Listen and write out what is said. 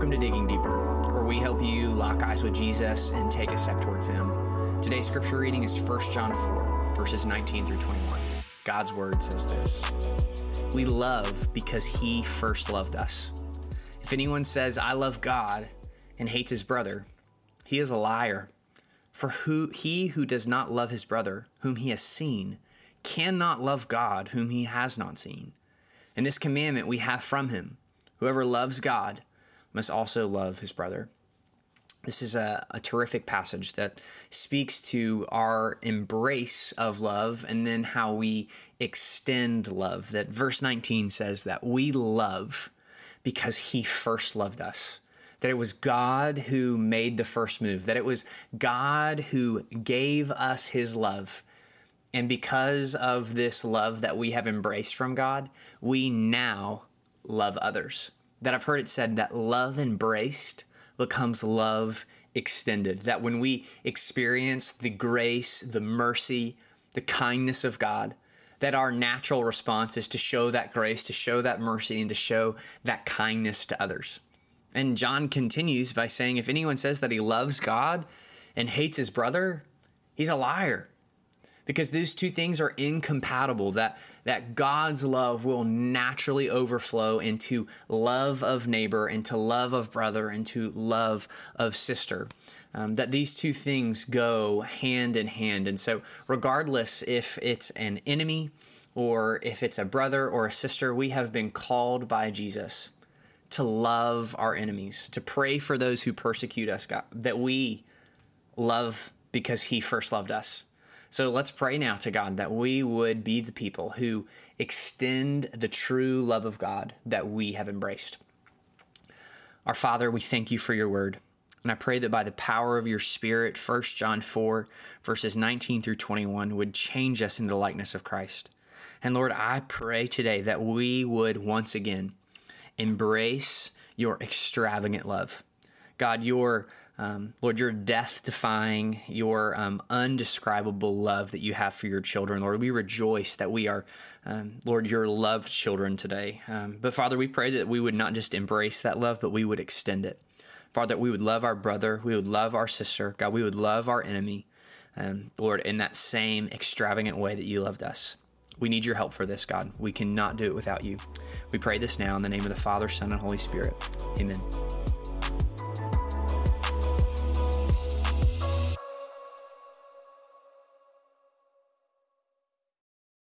Welcome to Digging Deeper, where we help you lock eyes with Jesus and take a step towards Him. Today's scripture reading is 1 John 4, verses 19 through 21. God's word says this We love because He first loved us. If anyone says, I love God, and hates his brother, he is a liar. For who he who does not love his brother, whom he has seen, cannot love God, whom he has not seen. And this commandment we have from him Whoever loves God must also love his brother. This is a, a, terrific passage that speaks to our embrace of love and then how we extend love. That verse 19 says that we love because he first loved us. That it was God who made the first move, that it was God who gave us his love. And because of this love that we have embraced from God, we now love others. That I've heard it said that love embraced becomes love extended. That when we experience the grace, the mercy, the kindness of God, that our natural response is to show that grace, to show that mercy, and to show that kindness to others. And John continues by saying, if anyone says that he loves God and hates his brother, he's a liar because these two things are incompatible that that God's love will naturally overflow into love of neighbor into love of brother into love of sister. Um, that these two things go hand in hand. And so regardless if it's an enemy or if it's a brother or a sister we have been called by Jesus to love our enemies to pray for those who persecute us God, that we love because he first loved us so let's pray now to God that we would be the people who extend the true love of God that we have embraced. Our Father, we thank you for your word. And I pray that by the power of your Spirit, 1 John 4, verses 19 through 21, would change us into the likeness of Christ. And Lord, I pray today that we would once again embrace your extravagant love. God, your um, Lord, your death defying, your um, undescribable love that you have for your children. Lord, we rejoice that we are, um, Lord, your loved children today. Um, but Father, we pray that we would not just embrace that love, but we would extend it. Father, we would love our brother, we would love our sister, God, we would love our enemy, um, Lord, in that same extravagant way that you loved us. We need your help for this, God. We cannot do it without you. We pray this now in the name of the Father, Son, and Holy Spirit. Amen.